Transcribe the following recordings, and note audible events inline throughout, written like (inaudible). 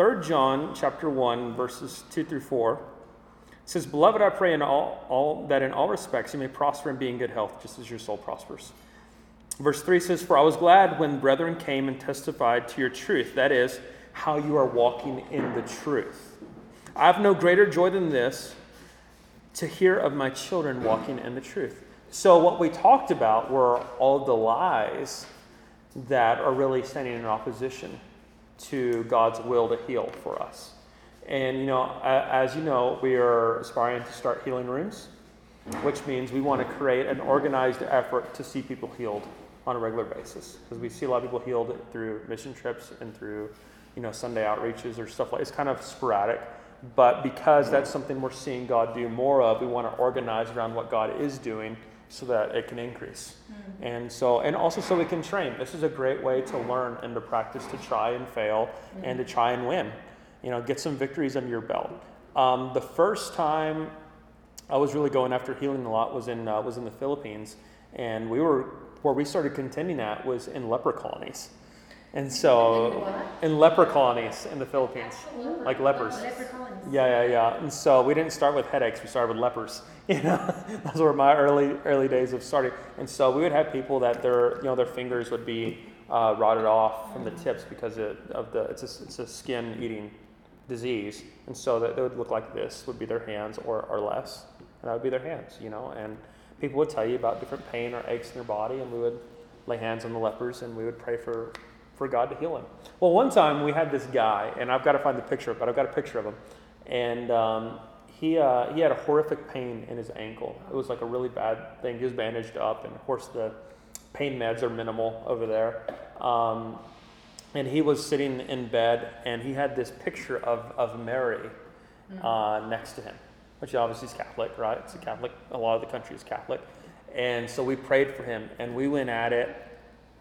3 John chapter 1, verses 2 through 4. Says, Beloved, I pray in all, all that in all respects you may prosper and be in good health, just as your soul prospers. Verse 3 says, For I was glad when brethren came and testified to your truth, that is, how you are walking in the truth. I have no greater joy than this to hear of my children walking in the truth. So, what we talked about were all the lies that are really standing in opposition to God's will to heal for us. And, you know, as you know, we are aspiring to start healing rooms, which means we want to create an organized effort to see people healed on a regular basis. Because we see a lot of people healed through mission trips and through, you know, Sunday outreaches or stuff like It's kind of sporadic. But because that's something we're seeing God do more of, we want to organize around what God is doing so that it can increase. Mm-hmm. And so, and also so we can train. This is a great way to learn and to practice to try and fail mm-hmm. and to try and win. You know, get some victories under your belt. Um, the first time I was really going after healing a lot was in uh, was in the Philippines, and we were where we started contending at was in leper colonies. And so, in leper colonies in the Philippines, like lepers. Yeah, yeah, yeah. And so we didn't start with headaches; we started with lepers. (laughs) You know, those were my early early days of starting. And so we would have people that their you know their fingers would be uh, rotted off from the tips because it, of the it's a, it's a skin eating disease, and so that they would look like this would be their hands or, or less, and that would be their hands. You know, and people would tell you about different pain or aches in their body, and we would lay hands on the lepers and we would pray for for God to heal him. Well, one time we had this guy, and I've got to find the picture, but I've got a picture of him, and um, he uh, he had a horrific pain in his ankle. It was like a really bad thing. He was bandaged up, and of course the pain meds are minimal over there. Um, and he was sitting in bed, and he had this picture of of Mary mm. uh, next to him, which obviously is Catholic, right? It's a Catholic. A lot of the country is Catholic, and so we prayed for him, and we went at it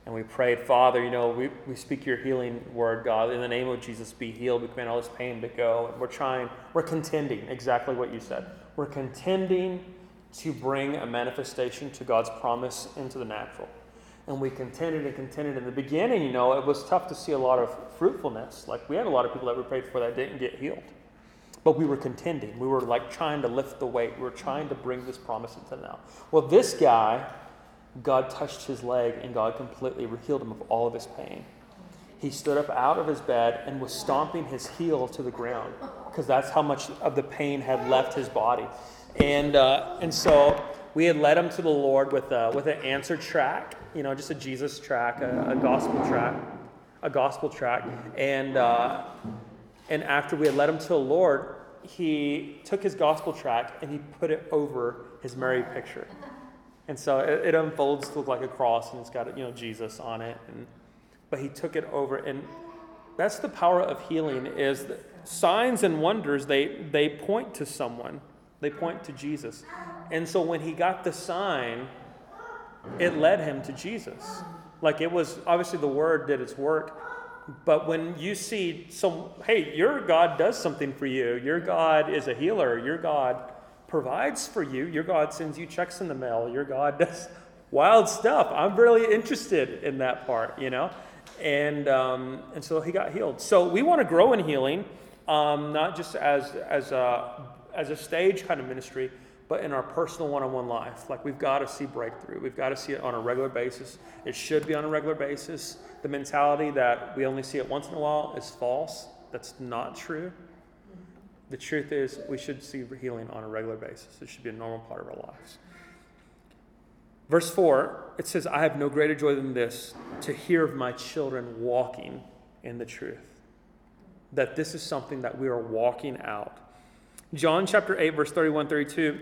and we prayed, Father, you know, we, we speak your healing word, God. In the name of Jesus, be healed. We command all this pain to go. And we're trying, we're contending, exactly what you said. We're contending to bring a manifestation to God's promise into the natural. And we contended and contended. In the beginning, you know, it was tough to see a lot of fruitfulness. Like we had a lot of people that we prayed for that didn't get healed. But we were contending. We were like trying to lift the weight. We were trying to bring this promise into now. Well, this guy God touched his leg and God completely healed him of all of his pain. He stood up out of his bed and was stomping his heel to the ground because that's how much of the pain had left his body. And, uh, and so we had led him to the Lord with, a, with an answer track, you know, just a Jesus track, a, a gospel track, a gospel track. And, uh, and after we had led him to the Lord, he took his gospel track and he put it over his Mary picture. And so it, it, unfolds to look like a cross, and it's got you know Jesus on it. And but he took it over, and that's the power of healing. Is signs and wonders they they point to someone, they point to Jesus. And so when he got the sign, it led him to Jesus. Like it was obviously the word did its work, but when you see some, hey, your God does something for you. Your God is a healer. Your God provides for you. Your God sends you checks in the mail. Your God does (laughs) wild stuff. I'm really interested in that part, you know? And, um, and so he got healed. So we want to grow in healing, um, not just as, as, a, as a stage kind of ministry, but in our personal one on one life. Like we've got to see breakthrough. We've got to see it on a regular basis. It should be on a regular basis. The mentality that we only see it once in a while is false. That's not true. The truth is, we should see healing on a regular basis. It should be a normal part of our lives. Verse 4, it says, I have no greater joy than this to hear of my children walking in the truth. That this is something that we are walking out. John chapter 8, verse 31 32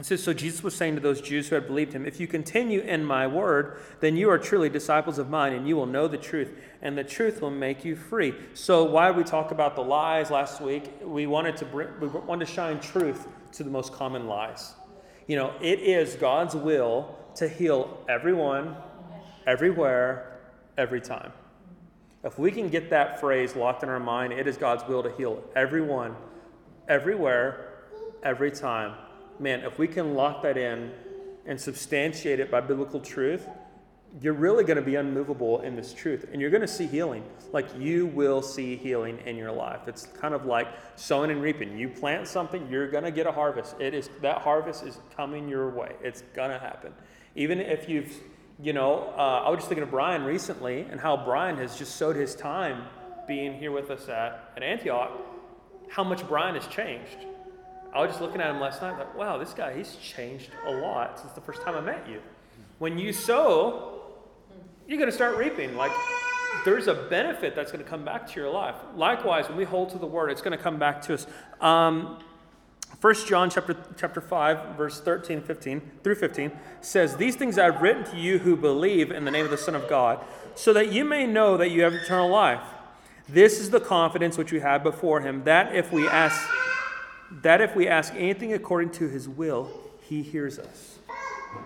it says, So Jesus was saying to those Jews who had believed him, If you continue in my word, then you are truly disciples of mine, and you will know the truth, and the truth will make you free. So, why we talk about the lies last week? We wanted to bring, we wanted to shine truth to the most common lies. You know, it is God's will to heal everyone, everywhere, every time. If we can get that phrase locked in our mind, it is God's will to heal everyone, everywhere, every time man, if we can lock that in and substantiate it by biblical truth, you're really going to be unmovable in this truth and you're going to see healing. Like you will see healing in your life. It's kind of like sowing and reaping. You plant something, you're going to get a harvest. It is that harvest is coming your way. It's going to happen. Even if you've, you know, uh, I was just thinking of Brian recently and how Brian has just sowed his time being here with us at, at Antioch, how much Brian has changed. I was just looking at him last night, like, wow, this guy, he's changed a lot since the first time I met you. When you sow, you're going to start reaping. Like, there's a benefit that's going to come back to your life. Likewise, when we hold to the word, it's going to come back to us. Um, 1 John chapter, chapter 5, verse 13, 15 through 15 says, These things I've written to you who believe in the name of the Son of God, so that you may know that you have eternal life. This is the confidence which we have before him, that if we ask that if we ask anything according to his will, he hears us.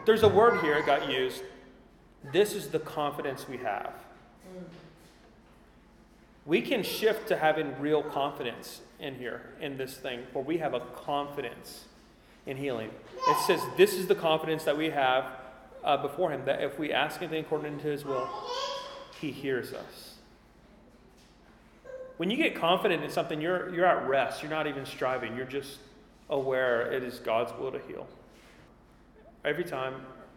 There's a word here that got used this is the confidence we have. We can shift to having real confidence in here, in this thing, where we have a confidence in healing. It says, This is the confidence that we have uh, before Him, that if we ask anything according to His will, He hears us. When you get confident in something, you're, you're at rest. You're not even striving. You're just aware it is God's will to heal. Every time,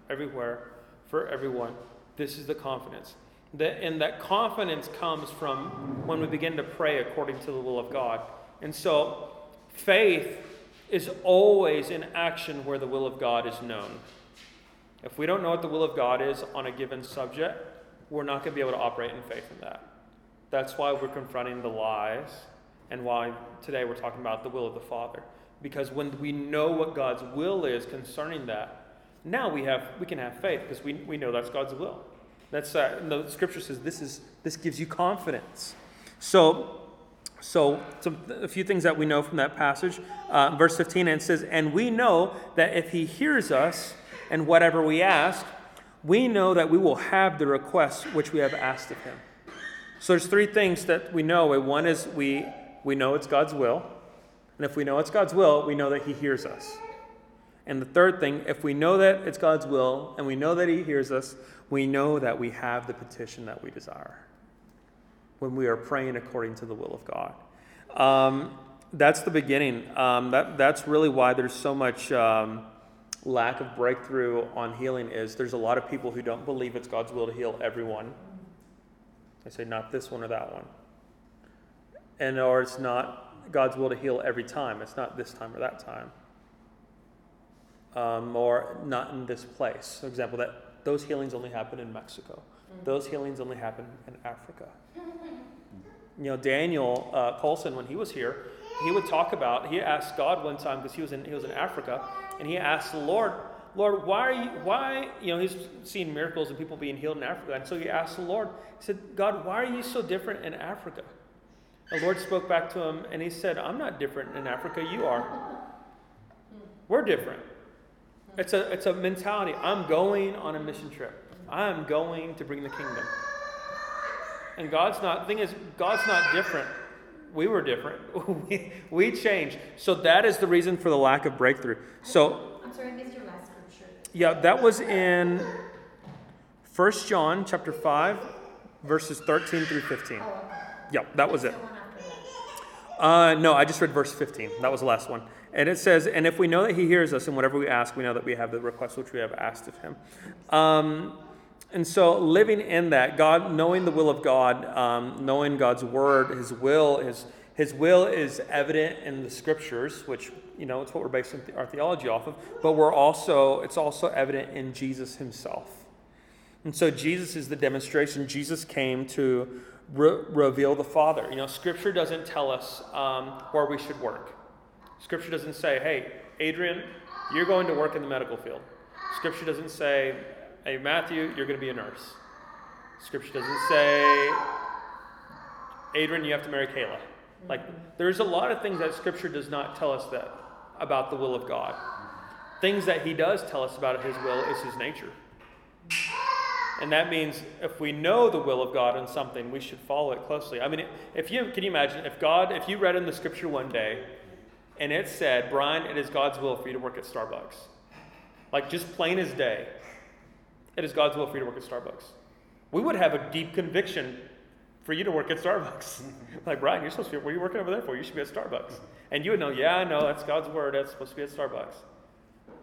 everywhere, for everyone. This is the confidence. That, and that confidence comes from when we begin to pray according to the will of God. And so, faith is always in action where the will of God is known. If we don't know what the will of God is on a given subject, we're not going to be able to operate in faith in that. That's why we're confronting the lies and why today we're talking about the will of the Father. Because when we know what God's will is concerning that, now we have we can have faith because we, we know that's God's will. That's uh, the scripture says this is this gives you confidence. So so, some, a few things that we know from that passage. Uh, verse 15, and it says, And we know that if he hears us and whatever we ask, we know that we will have the requests which we have asked of him. So, there's three things that we know. One is we, we know it's God's will. And if we know it's God's will, we know that he hears us. And the third thing, if we know that it's God's will and we know that He hears us, we know that we have the petition that we desire when we are praying according to the will of God. Um, that's the beginning. Um, that, that's really why there's so much um, lack of breakthrough on healing is there's a lot of people who don't believe it's God's will to heal everyone. They say not this one or that one. And or it's not God's will to heal every time. It's not this time or that time um, or not in this place. For example, that those healings only happen in Mexico. Mm-hmm. Those healings only happen in Africa. (laughs) You know, Daniel uh, Colson, when he was here, he would talk about. He asked God one time because he was in he was in Africa, and he asked the Lord, Lord, why are you why you know he's seeing miracles and people being healed in Africa, and so he asked the Lord. He said, God, why are you so different in Africa? The Lord spoke back to him, and he said, I'm not different in Africa. You are. We're different. It's a, it's a mentality. I'm going on a mission trip. I'm going to bring the kingdom. And God's not, the thing is, God's not different. We were different. (laughs) we, we changed. So that is the reason for the lack of breakthrough. So, I'm sorry, I missed your last scripture. Yeah, that was in 1 John chapter 5, verses 13 through 15. Oh. Yeah, that was it. Uh, no, I just read verse 15. That was the last one. And it says, And if we know that he hears us, and whatever we ask, we know that we have the request which we have asked of him. Um, and so, living in that, God, knowing the will of God, um, knowing God's word, his will, his, his will is evident in the scriptures, which, you know, it's what we're basing our theology off of, but we're also, it's also evident in Jesus himself. And so, Jesus is the demonstration. Jesus came to re- reveal the Father. You know, scripture doesn't tell us um, where we should work. Scripture doesn't say, hey, Adrian, you're going to work in the medical field. Scripture doesn't say, hey, Matthew, you're going to be a nurse. Scripture doesn't say, Adrian, you have to marry Kayla. Mm-hmm. Like, there's a lot of things that Scripture does not tell us that about the will of God. Things that He does tell us about His will is His nature. And that means if we know the will of God in something, we should follow it closely. I mean, if you can you imagine if God, if you read in the Scripture one day and it said, Brian, it is God's will for you to work at Starbucks. Like just plain as day. it is God's will for you to work at Starbucks. We would have a deep conviction for you to work at Starbucks. (laughs) like, Brian, you're supposed to be, what are you working over there for? You should be at Starbucks. And you would know, yeah, I know, that's God's word. That's supposed to be at Starbucks.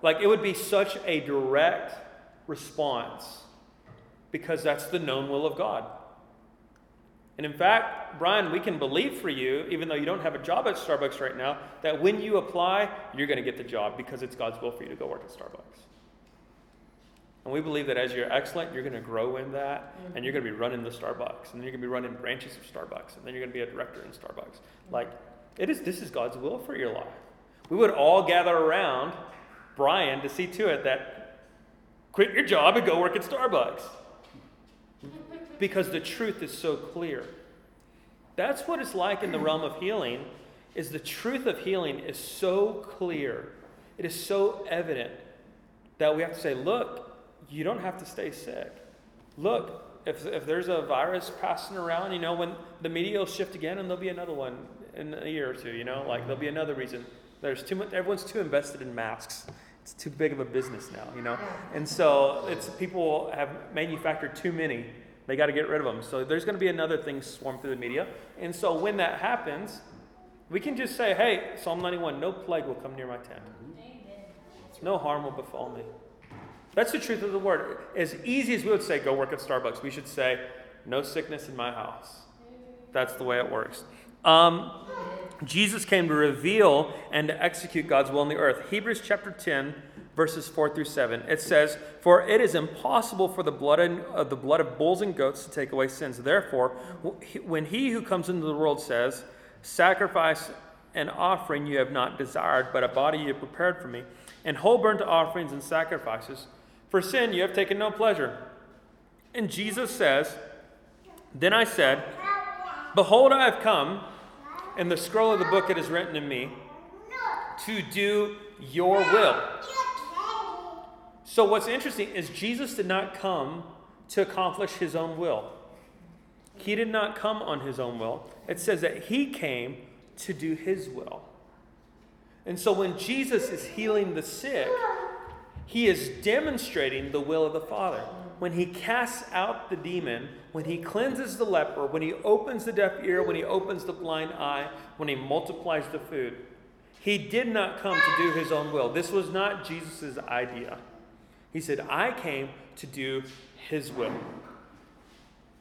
Like, it would be such a direct response because that's the known will of God. And in fact, Brian, we can believe for you, even though you don't have a job at Starbucks right now, that when you apply, you're going to get the job because it's God's will for you to go work at Starbucks. And we believe that as you're excellent, you're going to grow in that, and you're going to be running the Starbucks, and then you're going to be running branches of Starbucks, and then you're going to be a director in Starbucks. Like, it is. This is God's will for your life. We would all gather around Brian to see to it that quit your job and go work at Starbucks because the truth is so clear. That's what it's like in the realm of healing is the truth of healing is so clear. It is so evident that we have to say, look, you don't have to stay sick. Look, if, if there's a virus passing around, you know, when the media will shift again and there'll be another one in a year or two, you know, like there'll be another reason. There's too much, everyone's too invested in masks. It's too big of a business now, you know? And so it's people have manufactured too many they got to get rid of them. So there's going to be another thing swarm through the media. And so when that happens, we can just say, hey, Psalm 91, no plague will come near my tent. No harm will befall me. That's the truth of the word. As easy as we would say, go work at Starbucks, we should say, no sickness in my house. That's the way it works. Um, Jesus came to reveal and to execute God's will on the earth. Hebrews chapter 10 verses 4 through 7. It says, For it is impossible for the blood, and, uh, the blood of bulls and goats to take away sins. Therefore, when he who comes into the world says, Sacrifice and offering you have not desired, but a body you have prepared for me, and whole burnt offerings and sacrifices, for sin you have taken no pleasure. And Jesus says, Then I said, Behold, I have come, and the scroll of the book it is written in me, to do your will. So, what's interesting is Jesus did not come to accomplish his own will. He did not come on his own will. It says that he came to do his will. And so, when Jesus is healing the sick, he is demonstrating the will of the Father. When he casts out the demon, when he cleanses the leper, when he opens the deaf ear, when he opens the blind eye, when he multiplies the food, he did not come to do his own will. This was not Jesus' idea. He said, I came to do his will.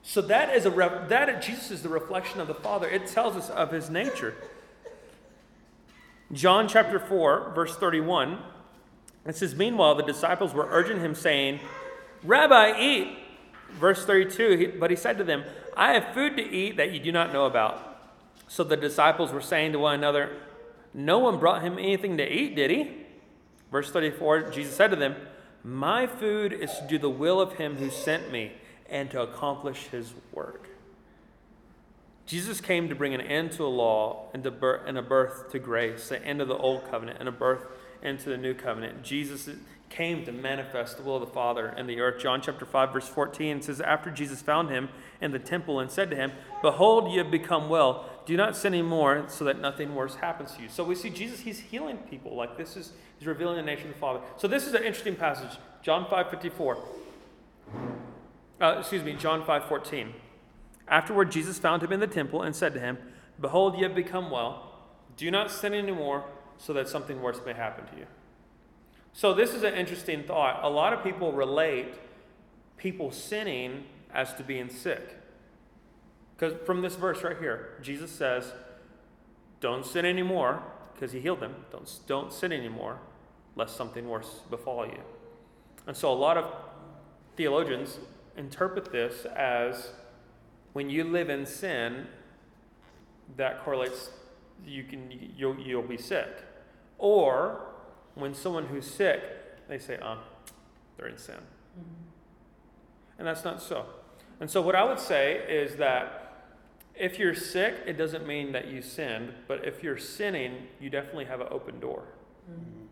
So that is a ref- that Jesus is the reflection of the Father. It tells us of his nature. John chapter 4, verse 31. It says, Meanwhile, the disciples were urging him, saying, Rabbi, eat. Verse 32, but he said to them, I have food to eat that you do not know about. So the disciples were saying to one another, No one brought him anything to eat, did he? Verse 34, Jesus said to them, my food is to do the will of him who sent me and to accomplish his work. Jesus came to bring an end to a law and, birth, and a birth to grace, the end of the old covenant and a birth into the new covenant. Jesus came to manifest the will of the Father in the earth. John chapter 5, verse 14 says, After Jesus found him in the temple and said to him, Behold, you have become well. Do not sin anymore so that nothing worse happens to you. So we see Jesus, he's healing people. Like this is He's revealing the nature of the Father. So this is an interesting passage. John 5 54. Uh, excuse me, John 5 14. Afterward, Jesus found him in the temple and said to him, Behold, you have become well. Do not sin anymore, so that something worse may happen to you. So, this is an interesting thought. A lot of people relate people sinning as to being sick. Because from this verse right here, Jesus says, Don't sin anymore, because he healed them. Don't, don't sin anymore lest something worse befall you. And so a lot of theologians interpret this as when you live in sin, that correlates you can you'll, you'll be sick. Or when someone who's sick, they say, "Ah, oh, they're in sin," mm-hmm. and that's not so. And so what I would say is that if you're sick, it doesn't mean that you sinned, but if you're sinning, you definitely have an open door. Mm-hmm.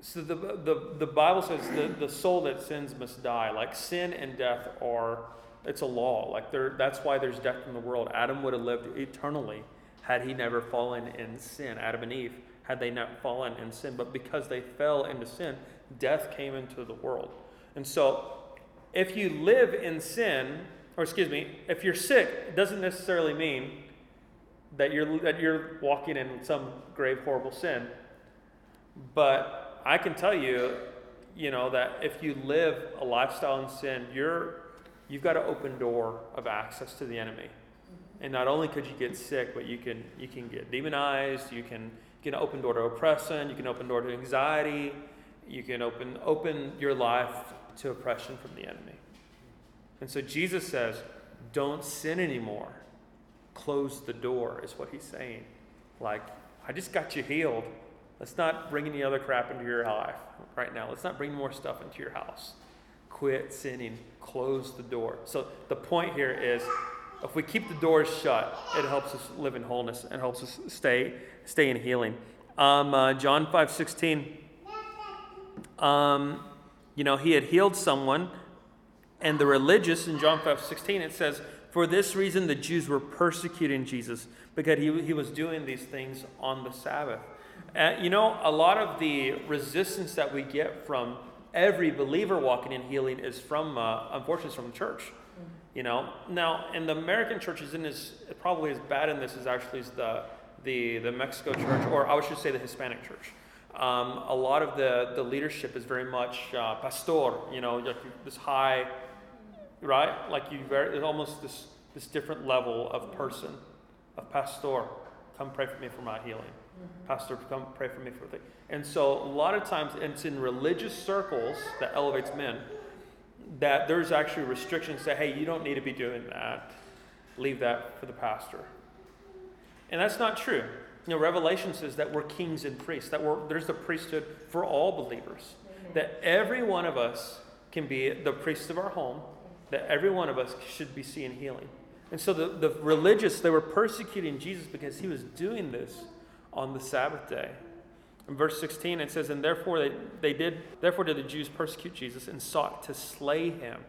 So the, the, the Bible says the, the soul that sins must die. Like sin and death are, it's a law. Like there, that's why there's death in the world. Adam would have lived eternally had he never fallen in sin. Adam and Eve, had they not fallen in sin. But because they fell into sin, death came into the world. And so if you live in sin, or excuse me, if you're sick, it doesn't necessarily mean that you're, that you're walking in some grave, horrible sin. But I can tell you, you know, that if you live a lifestyle in sin, you're, you've got an open door of access to the enemy. And not only could you get sick, but you can, you can get demonized, you can get an open door to oppression, you can open door to anxiety, you can open, open your life to oppression from the enemy. And so Jesus says, don't sin anymore. Close the door, is what he's saying. Like, I just got you healed. Let's not bring any other crap into your life right now. Let's not bring more stuff into your house. Quit sinning. Close the door. So the point here is if we keep the doors shut, it helps us live in wholeness and helps us stay, stay in healing. Um, uh, John 5 16. Um, you know, he had healed someone, and the religious in John 5 16, it says, For this reason the Jews were persecuting Jesus because he, he was doing these things on the Sabbath. Uh, you know, a lot of the resistance that we get from every believer walking in healing is from, uh, unfortunately, from the church. You know, now in the American church isn't as probably as bad in this as actually as the the the Mexico church, or I should say the Hispanic church. Um, a lot of the, the leadership is very much uh, pastor, you know, like this high, right? Like you very, there's almost this, this different level of person, of pastor. Come pray for me for my healing. Mm-hmm. Pastor, come pray for me for the. And so a lot of times, it's in religious circles that elevates men that there's actually restrictions say, hey, you don't need to be doing that. Leave that for the pastor. And that's not true. You know, Revelation says that we're kings and priests, that we're, there's the priesthood for all believers, that every one of us can be the priests of our home, that every one of us should be seeing healing. And so the, the religious, they were persecuting Jesus because he was doing this on the Sabbath day. In verse 16, it says, And therefore they, they did, therefore did the Jews persecute Jesus and sought to slay him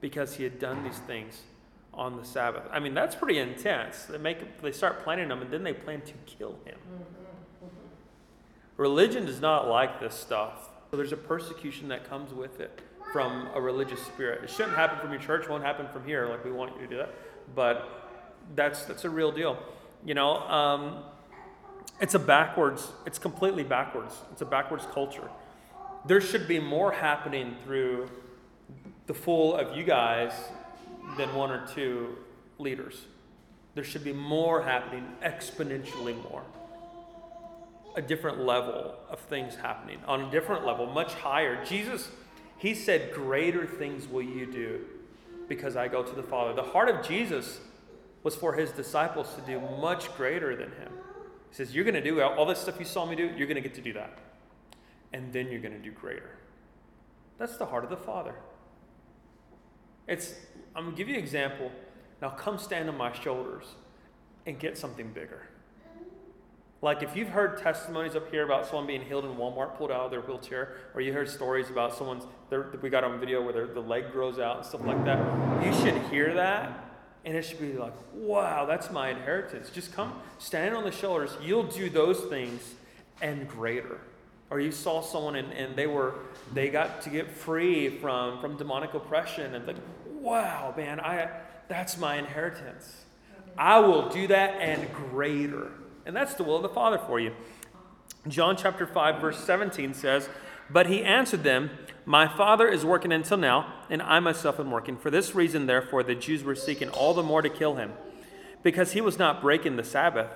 because he had done these things on the Sabbath. I mean, that's pretty intense. They make they start planning them, and then they plan to kill him. Religion does not like this stuff. So there's a persecution that comes with it from a religious spirit. It shouldn't happen from your church. Won't happen from here. Like we want you to do that, but that's that's a real deal. You know, um, it's a backwards. It's completely backwards. It's a backwards culture. There should be more happening through the full of you guys than one or two leaders. There should be more happening, exponentially more. A different level of things happening, on a different level, much higher. Jesus, he said, Greater things will you do because I go to the Father. The heart of Jesus was for his disciples to do much greater than him. He says, You're going to do all this stuff you saw me do, you're going to get to do that. And then you're going to do greater. That's the heart of the Father. It's, I'm going to give you an example. Now come stand on my shoulders and get something bigger. Like if you've heard testimonies up here about someone being healed in Walmart, pulled out of their wheelchair, or you heard stories about someone's, we got on video where the leg grows out and stuff like that, you should hear that and it should be like, wow, that's my inheritance. Just come stand on the shoulders. You'll do those things and greater or you saw someone and, and they were they got to get free from from demonic oppression and like wow man i that's my inheritance i will do that and greater and that's the will of the father for you john chapter 5 verse 17 says but he answered them my father is working until now and i myself am working for this reason therefore the jews were seeking all the more to kill him because he was not breaking the sabbath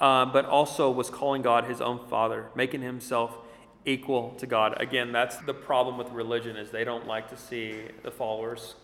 uh, but also was calling God his own father, making himself equal to God. Again, that's the problem with religion is they don't like to see the followers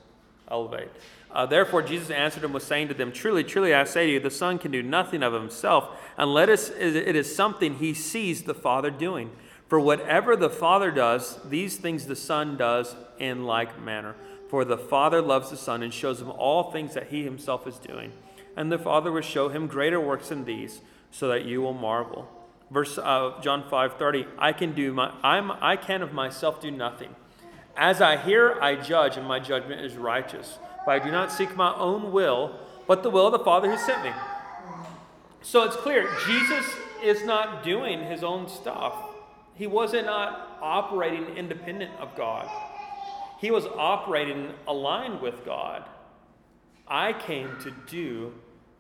elevate. Uh, Therefore, Jesus answered and was saying to them, Truly, truly, I say to you, the Son can do nothing of himself unless it is something he sees the Father doing. For whatever the Father does, these things the Son does in like manner. For the Father loves the Son and shows him all things that he himself is doing. And the Father will show him greater works than these so that you will marvel. Verse uh, John 5 30, I can do my I'm I can of myself do nothing. As I hear, I judge, and my judgment is righteous. But I do not seek my own will, but the will of the Father who sent me. So it's clear, Jesus is not doing his own stuff. He wasn't not operating independent of God. He was operating aligned with God. I came to do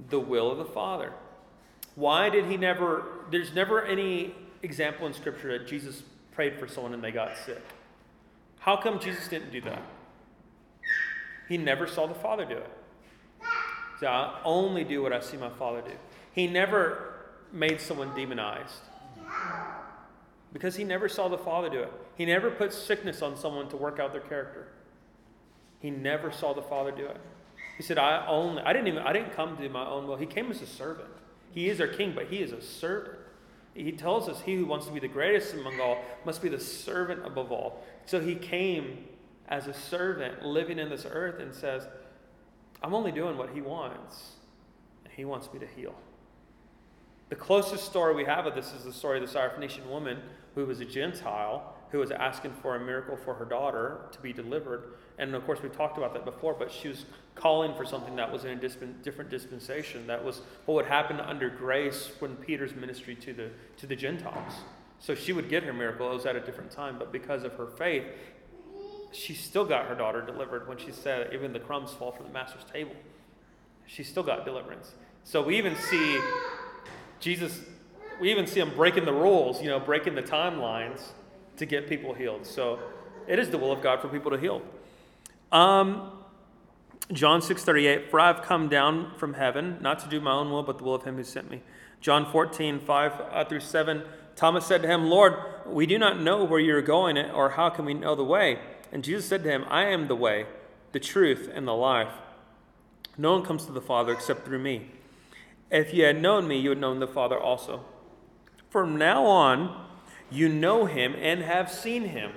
the will of the Father. Why did he never, there's never any example in Scripture that Jesus prayed for someone and they got sick. How come Jesus didn't do that? He never saw the Father do it. So I only do what I see my Father do. He never made someone demonized because he never saw the Father do it. He never put sickness on someone to work out their character. He never saw the Father do it. He said, I only, I didn't even, I didn't come to do my own will. He came as a servant. He is our king, but he is a servant. He tells us he who wants to be the greatest among all must be the servant above all. So he came as a servant living in this earth and says, I'm only doing what he wants. And he wants me to heal. The closest story we have of this is the story of the Syrophoenician woman who was a Gentile who was asking for a miracle for her daughter to be delivered. And of course, we talked about that before, but she was calling for something that was in a disp- different dispensation. That was what would happen under grace when Peter's ministry to the, to the Gentiles. So she would get her miracle. It was at a different time, but because of her faith, she still got her daughter delivered when she said, even the crumbs fall from the master's table. She still got deliverance. So we even see Jesus, we even see them breaking the rules, you know, breaking the timelines to get people healed. So it is the will of God for people to heal. Um, John 6:38, for I've come down from heaven, not to do my own will, but the will of him who sent me. John 14, 5 uh, through 7, Thomas said to him, Lord, we do not know where you're going, or how can we know the way? And Jesus said to him, I am the way, the truth, and the life. No one comes to the Father except through me. If you had known me, you would know the Father also. From now on, you know him and have seen him.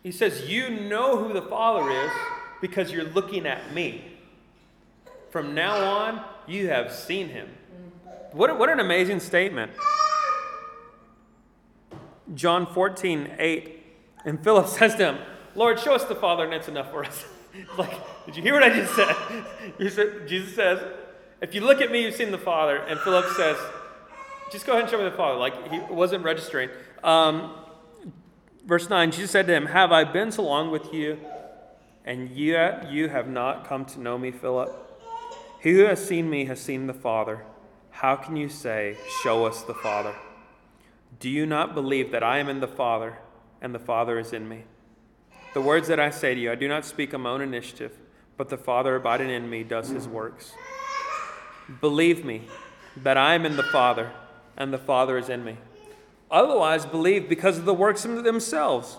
He says, You know who the Father is because you're looking at me. From now on, you have seen him. What, what an amazing statement. John 14, 8. And Philip (laughs) says to him, Lord, show us the Father, and it's enough for us. (laughs) like, did you hear what I just said? (laughs) said? Jesus says, If you look at me, you've seen the Father. And Philip says, Just go ahead and show me the Father. Like, he wasn't registering. Um, Verse 9 Jesus said to him, Have I been so long with you, and yet you have not come to know me, Philip? He who has seen me has seen the Father. How can you say, Show us the Father? Do you not believe that I am in the Father, and the Father is in me? The words that I say to you, I do not speak on my own initiative, but the Father abiding in me does his works. Believe me that I am in the Father, and the Father is in me. Otherwise, believe because of the works in themselves.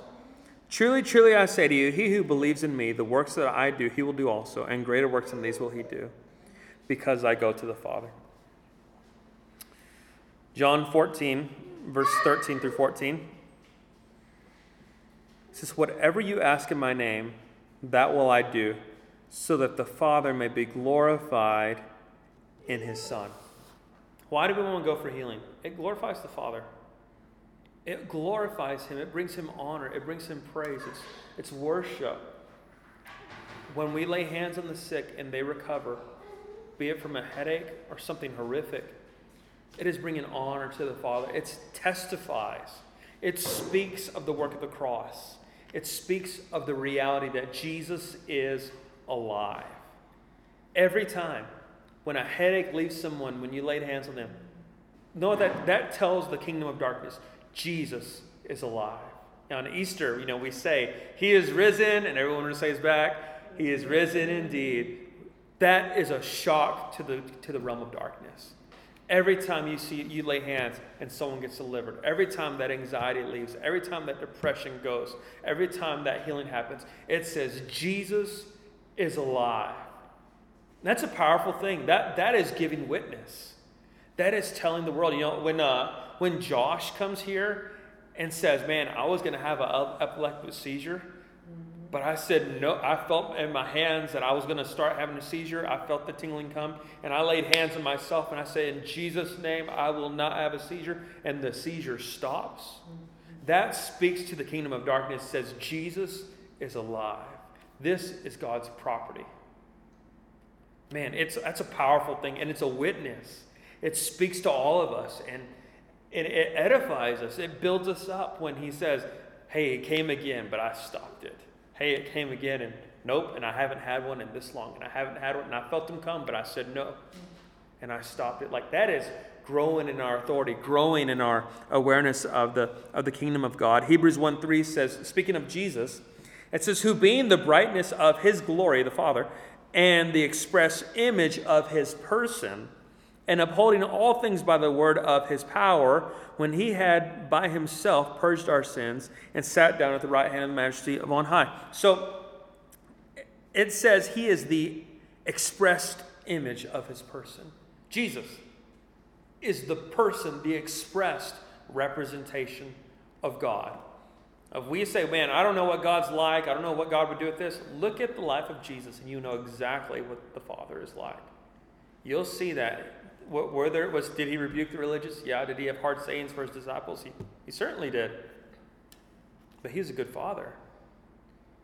Truly, truly, I say to you, he who believes in me, the works that I do, he will do also, and greater works than these will he do, because I go to the Father. John 14, verse 13 through 14 says, Whatever you ask in my name, that will I do, so that the Father may be glorified in his Son. Why do we want to go for healing? It glorifies the Father. It glorifies Him, it brings Him honor, it brings Him praise, it's, it's worship. When we lay hands on the sick and they recover, be it from a headache or something horrific, it is bringing honor to the Father. It testifies, it speaks of the work of the cross, it speaks of the reality that Jesus is alive. Every time when a headache leaves someone, when you laid hands on them, know that that tells the kingdom of darkness Jesus is alive. Now, on Easter, you know, we say, He is risen, and everyone says back, He is risen indeed. That is a shock to the, to the realm of darkness. Every time you see you lay hands and someone gets delivered, every time that anxiety leaves, every time that depression goes, every time that healing happens, it says Jesus is alive. That's a powerful thing. That that is giving witness. That is telling the world. You know, when uh, when Josh comes here and says, Man, I was going to have an epileptic seizure, but I said, No, I felt in my hands that I was going to start having a seizure. I felt the tingling come, and I laid hands on myself and I said, In Jesus' name, I will not have a seizure. And the seizure stops. That speaks to the kingdom of darkness, says, Jesus is alive. This is God's property. Man, it's, that's a powerful thing, and it's a witness. It speaks to all of us. And it, it edifies us, it builds us up when he says, Hey, it came again, but I stopped it. Hey, it came again, and nope, and I haven't had one in this long, and I haven't had one, and I felt them come, but I said no, and I stopped it. Like that is growing in our authority, growing in our awareness of the of the kingdom of God. Hebrews 1 3 says, speaking of Jesus, it says, Who being the brightness of his glory, the Father, and the express image of his person, and upholding all things by the word of his power, when he had by himself purged our sins and sat down at the right hand of the majesty of on high. So it says he is the expressed image of his person. Jesus is the person, the expressed representation of God. If we say, man, I don't know what God's like, I don't know what God would do with this, look at the life of Jesus and you know exactly what the Father is like. You'll see that were there was did he rebuke the religious? Yeah. Did he have hard sayings for his disciples? He, he certainly did. But he was a good father.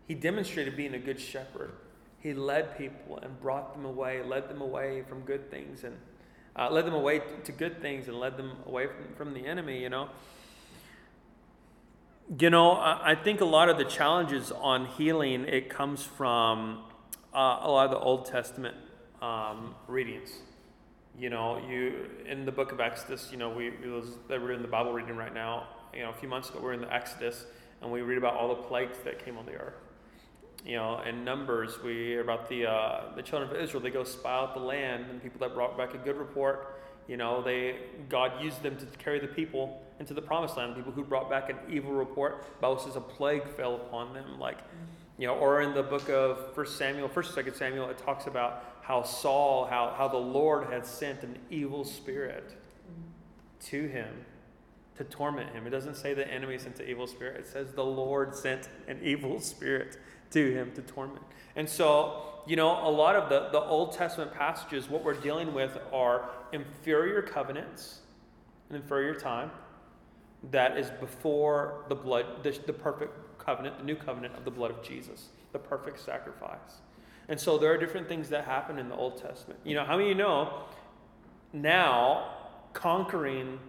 He demonstrated being a good shepherd. He led people and brought them away, led them away from good things, and uh, led them away to good things, and led them away from, from the enemy. You know. You know, I think a lot of the challenges on healing it comes from uh, a lot of the Old Testament um, readings. You know, you in the book of Exodus, you know, we was, we're in the Bible reading right now. You know, a few months ago, we we're in the Exodus, and we read about all the plagues that came on the earth. You know, in Numbers, we about the uh, the children of Israel. They go spy out the land, and people that brought back a good report. You know, they God used them to carry the people into the promised land. People who brought back an evil report, Bible says a plague fell upon them. Like, you know, or in the book of First Samuel, First Second Samuel, it talks about how Saul, how, how the Lord had sent an evil spirit to him to torment him. It doesn't say the enemy sent an evil spirit, it says the Lord sent an evil spirit to him to torment. And so, you know, a lot of the, the Old Testament passages, what we're dealing with are inferior covenants, an inferior time that is before the blood, the, the perfect covenant, the new covenant of the blood of Jesus, the perfect sacrifice. And so there are different things that happen in the Old Testament. You know, how many of you know now conquering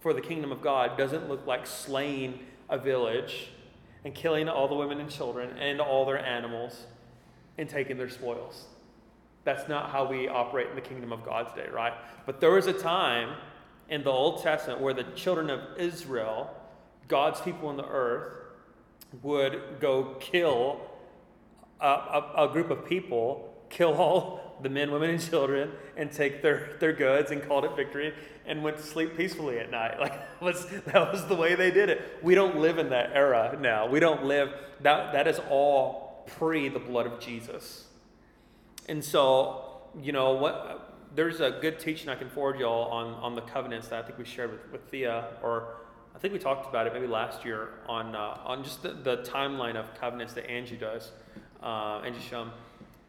for the kingdom of God doesn't look like slaying a village and killing all the women and children and all their animals and taking their spoils. That's not how we operate in the kingdom of God today, right? But there was a time in the Old Testament where the children of Israel, God's people on the earth, would go kill a, a, a group of people kill all the men, women, and children and take their, their goods and called it victory and went to sleep peacefully at night. (laughs) Like that was, that was the way they did it. We don't live in that era now. We don't live, that, that is all pre the blood of Jesus. And so, you know, what there's a good teaching I can forward y'all on, on the covenants that I think we shared with, with Thea, or I think we talked about it maybe last year on, uh, on just the, the timeline of covenants that Angie does uh, Angie Shum,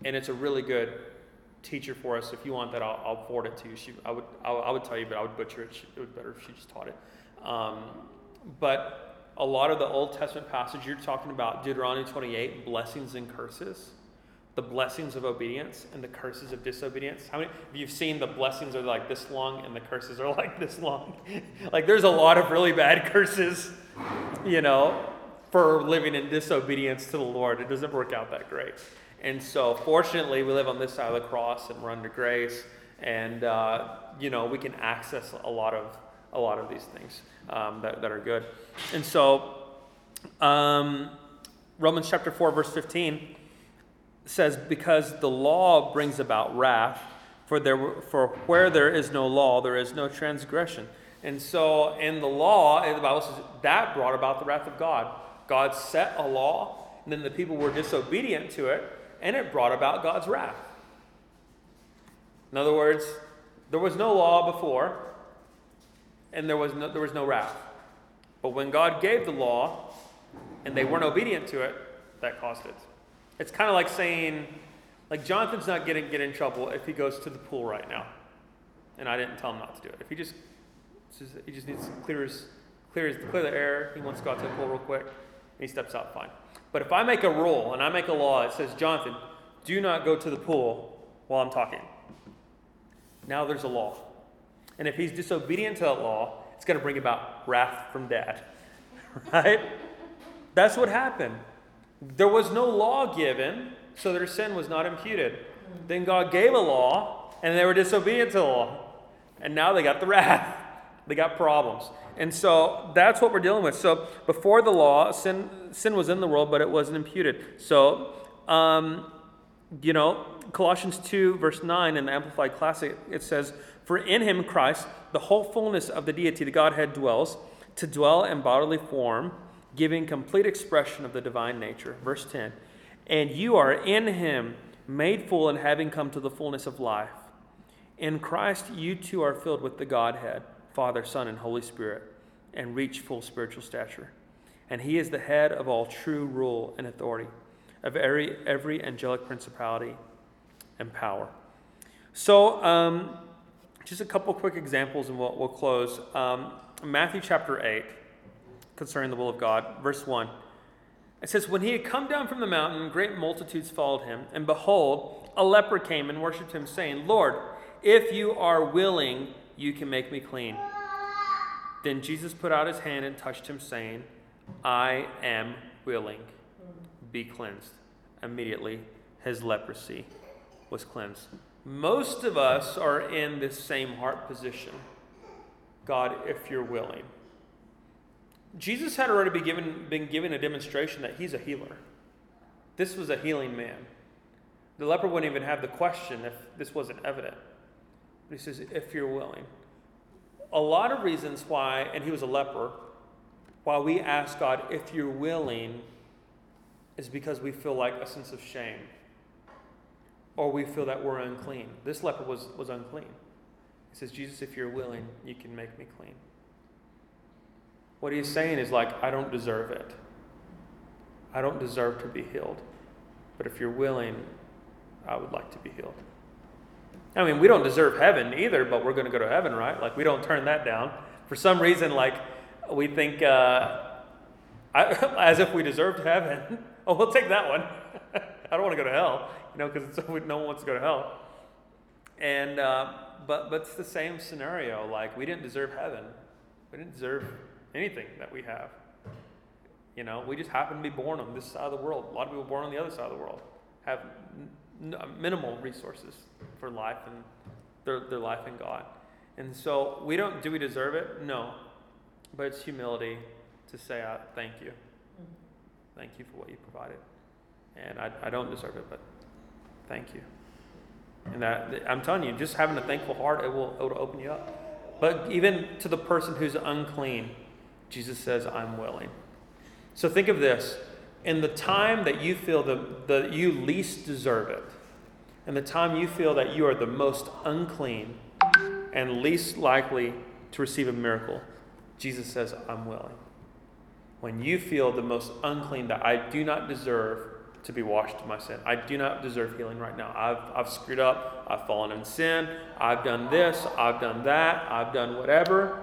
and it's a really good teacher for us. If you want that, I'll, I'll forward it to you. She, I would, I, I, would tell you, but I would butcher it. She, it would be better if she just taught it. Um, but a lot of the Old Testament passage you're talking about, Deuteronomy 28, blessings and curses, the blessings of obedience and the curses of disobedience. How many of you've seen the blessings are like this long and the curses are (laughs) like this long? (laughs) like there's a lot of really bad curses, you know for living in disobedience to the Lord. It doesn't work out that great. And so, fortunately, we live on this side of the cross and we're under grace, and uh, you know we can access a lot of a lot of these things um, that, that are good. And so, um, Romans chapter four, verse fifteen says, "Because the law brings about wrath, for there for where there is no law, there is no transgression." And so, in the law, the Bible says that brought about the wrath of God. God set a law, and then the people were disobedient to it, and it brought about God's wrath. In other words, there was no law before, and there was no, there was no wrath. But when God gave the law, and they weren't obedient to it, that caused it. It's kind of like saying, like Jonathan's not going to get in trouble if he goes to the pool right now, and I didn't tell him not to do it. If he just, he just needs to clear his, clear his, clear the air. He wants to go out to the pool real quick and he steps out fine. But if I make a rule and I make a law that says, Jonathan, do not go to the pool while I'm talking, now there's a law. And if he's disobedient to that law, it's going to bring about wrath from dad. (laughs) Right? That's what happened. There was no law given, so their sin was not imputed. Then God gave a law, and they were disobedient to the law. And now they got the wrath. They got problems. And so that's what we're dealing with. So before the law, sin, sin was in the world, but it wasn't imputed. So, um, you know, Colossians 2, verse 9 in the Amplified Classic, it says, For in him, Christ, the whole fullness of the deity, the Godhead dwells, to dwell in bodily form, giving complete expression of the divine nature. Verse 10 And you are in him, made full and having come to the fullness of life. In Christ, you too are filled with the Godhead, Father, Son, and Holy Spirit, and reach full spiritual stature. And he is the head of all true rule and authority, of every, every angelic principality and power. So, um, just a couple quick examples and we'll, we'll close. Um, Matthew chapter 8, concerning the will of God, verse 1. It says, When he had come down from the mountain, great multitudes followed him. And behold, a leper came and worshipped him, saying, Lord, if you are willing, you can make me clean. Then Jesus put out his hand and touched him, saying, I am willing. Be cleansed. Immediately, his leprosy was cleansed. Most of us are in this same heart position. God, if you're willing. Jesus had already been given, been given a demonstration that he's a healer. This was a healing man. The leper wouldn't even have the question if this wasn't evident. He says, if you're willing. A lot of reasons why, and he was a leper, why we ask God, if you're willing, is because we feel like a sense of shame. Or we feel that we're unclean. This leper was, was unclean. He says, Jesus, if you're willing, you can make me clean. What he's saying is like, I don't deserve it. I don't deserve to be healed. But if you're willing, I would like to be healed. I mean, we don't deserve heaven either, but we're going to go to heaven, right? Like, we don't turn that down. For some reason, like, we think uh, I, (laughs) as if we deserved heaven. (laughs) oh, we'll take that one. (laughs) I don't want to go to hell, you know, because no one wants to go to hell. And, uh, but, but it's the same scenario. Like, we didn't deserve heaven, we didn't deserve anything that we have. You know, we just happen to be born on this side of the world. A lot of people born on the other side of the world have minimal resources for life and their, their life in God. And so we don't, do we deserve it? No. But it's humility to say, uh, thank you. Thank you for what you provided. And I, I don't deserve it, but thank you. And that, I'm telling you, just having a thankful heart, it will, it will open you up. But even to the person who's unclean, Jesus says, I'm willing. So think of this in the time that you feel that the, you least deserve it, and the time you feel that you are the most unclean and least likely to receive a miracle, Jesus says, I'm willing. When you feel the most unclean, that I do not deserve to be washed of my sin, I do not deserve healing right now. I've, I've screwed up, I've fallen in sin, I've done this, I've done that, I've done whatever.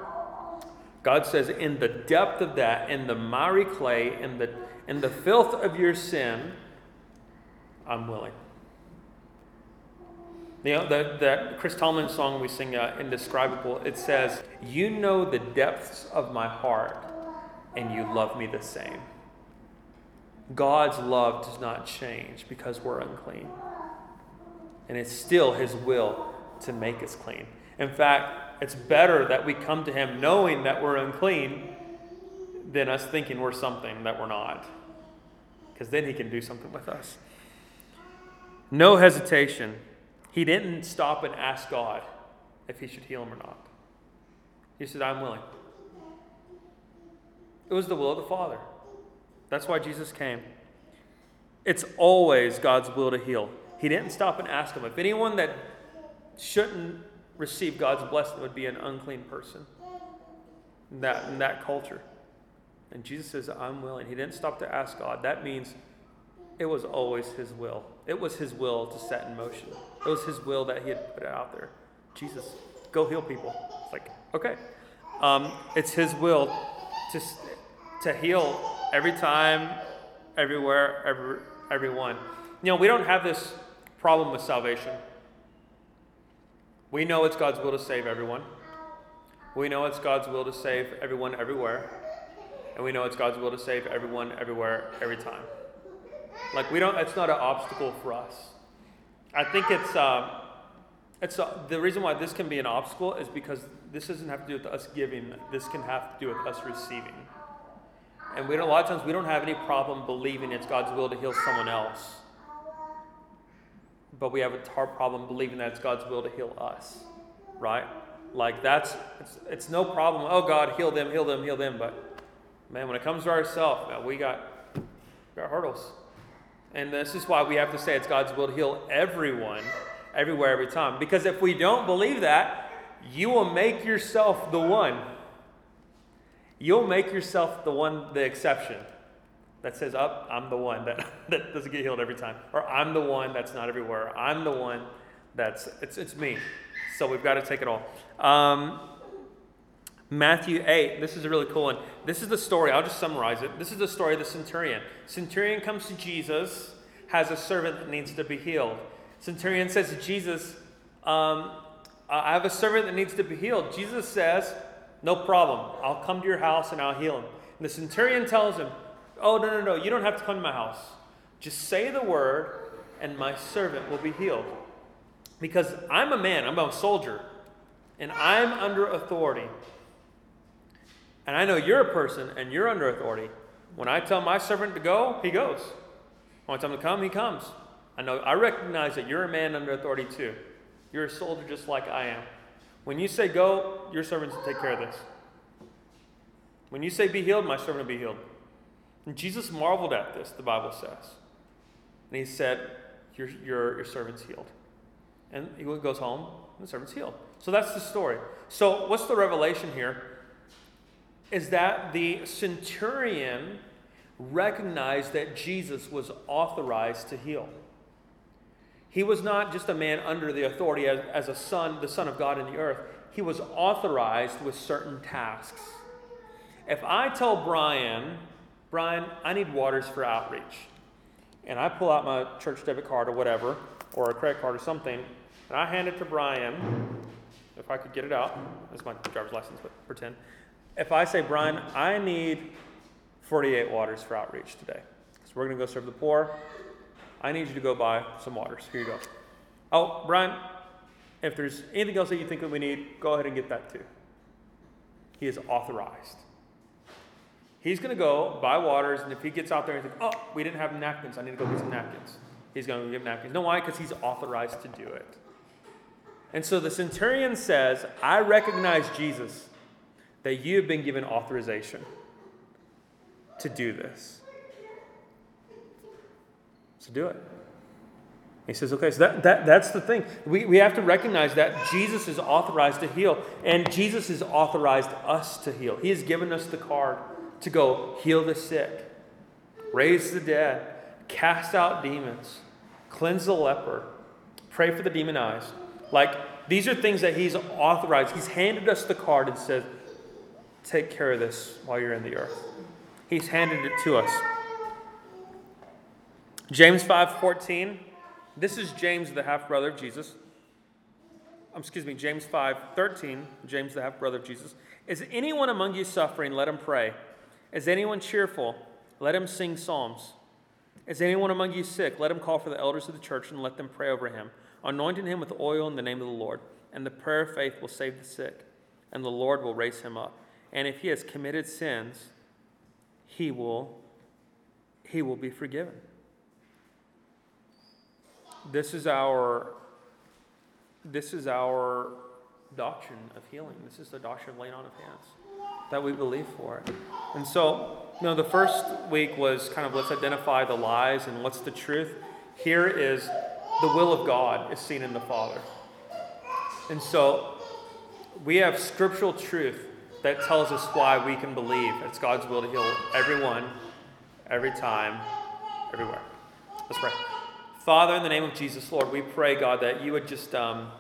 God says, in the depth of that, in the miry clay, in the, in the filth of your sin, I'm willing. You know, the, that Chris Tomlin song we sing, uh, Indescribable, it says, You know the depths of my heart, and you love me the same. God's love does not change because we're unclean. And it's still His will to make us clean. In fact, it's better that we come to Him knowing that we're unclean than us thinking we're something that we're not. Because then He can do something with us. No hesitation. He didn't stop and ask God if He should heal him or not. He said, I'm willing. It was the will of the Father. That's why Jesus came. It's always God's will to heal. He didn't stop and ask him. If anyone that shouldn't receive God's blessing would be an unclean person in that, in that culture. And Jesus says, I'm willing. He didn't stop to ask God. That means it was always His will. It was His will to set in motion. It was His will that He had put out there. Jesus, go heal people. It's like, okay. Um, it's His will to, to heal every time, everywhere, every, everyone. You know, we don't have this problem with salvation. We know it's God's will to save everyone. We know it's God's will to save everyone everywhere. And we know it's God's will to save everyone, everywhere, every time. Like, we don't, it's not an obstacle for us. I think it's, uh, it's uh, the reason why this can be an obstacle is because this doesn't have to do with us giving, this can have to do with us receiving. And we don't, a lot of times we don't have any problem believing it's God's will to heal someone else. But we have a hard problem believing that it's God's will to heal us, right? Like that's it's, it's no problem. Oh God, heal them, heal them, heal them. But man, when it comes to ourselves, man, we got we got hurdles. And this is why we have to say it's God's will to heal everyone, everywhere, every time. Because if we don't believe that, you will make yourself the one. You'll make yourself the one, the exception that says, Up, oh, I'm the one that, (laughs) that doesn't get healed every time. Or I'm the one that's not everywhere. I'm the one that's, it's, it's me. So we've got to take it all. Um, Matthew 8, this is a really cool one. This is the story, I'll just summarize it. This is the story of the centurion. Centurion comes to Jesus, has a servant that needs to be healed. Centurion says to Jesus, um, I have a servant that needs to be healed. Jesus says, No problem. I'll come to your house and I'll heal him. And the centurion tells him, Oh, no, no, no, you don't have to come to my house. Just say the word, and my servant will be healed. Because I'm a man, I'm a soldier, and I'm under authority. And I know you're a person and you're under authority. When I tell my servant to go, he goes. When I tell him to come, he comes. I know I recognize that you're a man under authority too. You're a soldier just like I am. When you say go, your servants will take care of this. When you say be healed, my servant will be healed. And Jesus marveled at this, the Bible says. And he said, Your, your, your servant's healed. And he goes home, and the servant's healed. So that's the story. So, what's the revelation here? Is that the centurion recognized that Jesus was authorized to heal. He was not just a man under the authority as, as a son, the Son of God in the earth. He was authorized with certain tasks. If I tell Brian, Brian, I need waters for outreach, and I pull out my church debit card or whatever, or a credit card or something, and I hand it to Brian, if I could get it out, that's my driver's license, but pretend. If I say, Brian, I need 48 waters for outreach today, because we're going to go serve the poor, I need you to go buy some waters. Here you go. Oh, Brian, if there's anything else that you think that we need, go ahead and get that too. He is authorized. He's going to go buy waters, and if he gets out there and thinks, oh, we didn't have napkins, I need to go get some napkins. He's going to give napkins. No, why? Because he's authorized to do it. And so the centurion says, I recognize, Jesus, that you have been given authorization to do this. So do it. He says, okay, so that, that, that's the thing. We, we have to recognize that Jesus is authorized to heal, and Jesus has authorized us to heal. He has given us the card to go heal the sick, raise the dead, cast out demons, cleanse the leper, pray for the demonized. Like, these are things that He's authorized. He's handed us the card and said, take care of this while you're in the earth. He's handed it to us. James 5:14. This is James, the half brother of Jesus. Um, excuse me, James 5:13. James, the half brother of Jesus. Is anyone among you suffering? Let him pray. Is anyone cheerful? Let him sing psalms. Is anyone among you sick? Let him call for the elders of the church and let them pray over him, anointing him with oil in the name of the Lord. And the prayer of faith will save the sick, and the Lord will raise him up. And if he has committed sins, he will he will be forgiven. This is our this is our doctrine of healing. This is the doctrine of laying on of hands that we believe for. And so, you know, the first week was kind of let's identify the lies and what's the truth. Here is the will of God is seen in the Father. And so we have scriptural truth that tells us why we can believe it's God's will to heal everyone, every time, everywhere. Let's pray. Father, in the name of Jesus, Lord, we pray, God, that you would just, um,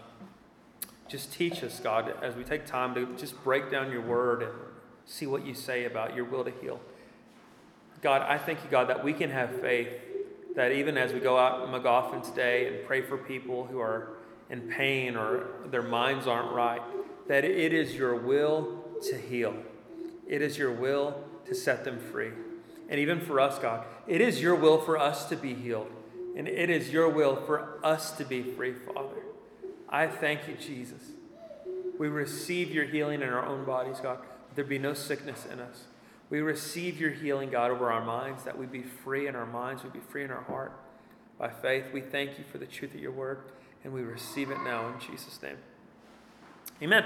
just teach us, God, as we take time to just break down your word and see what you say about your will to heal. God, I thank you, God, that we can have faith that even as we go out in McGoffin today and pray for people who are in pain or their minds aren't right, that it is your will to heal. It is your will to set them free. And even for us, God, it is your will for us to be healed. And it is your will for us to be free, Father. I thank you, Jesus. We receive your healing in our own bodies, God. There be no sickness in us. We receive your healing, God, over our minds, that we be free in our minds, we be free in our heart. By faith, we thank you for the truth of your word, and we receive it now in Jesus' name. Amen.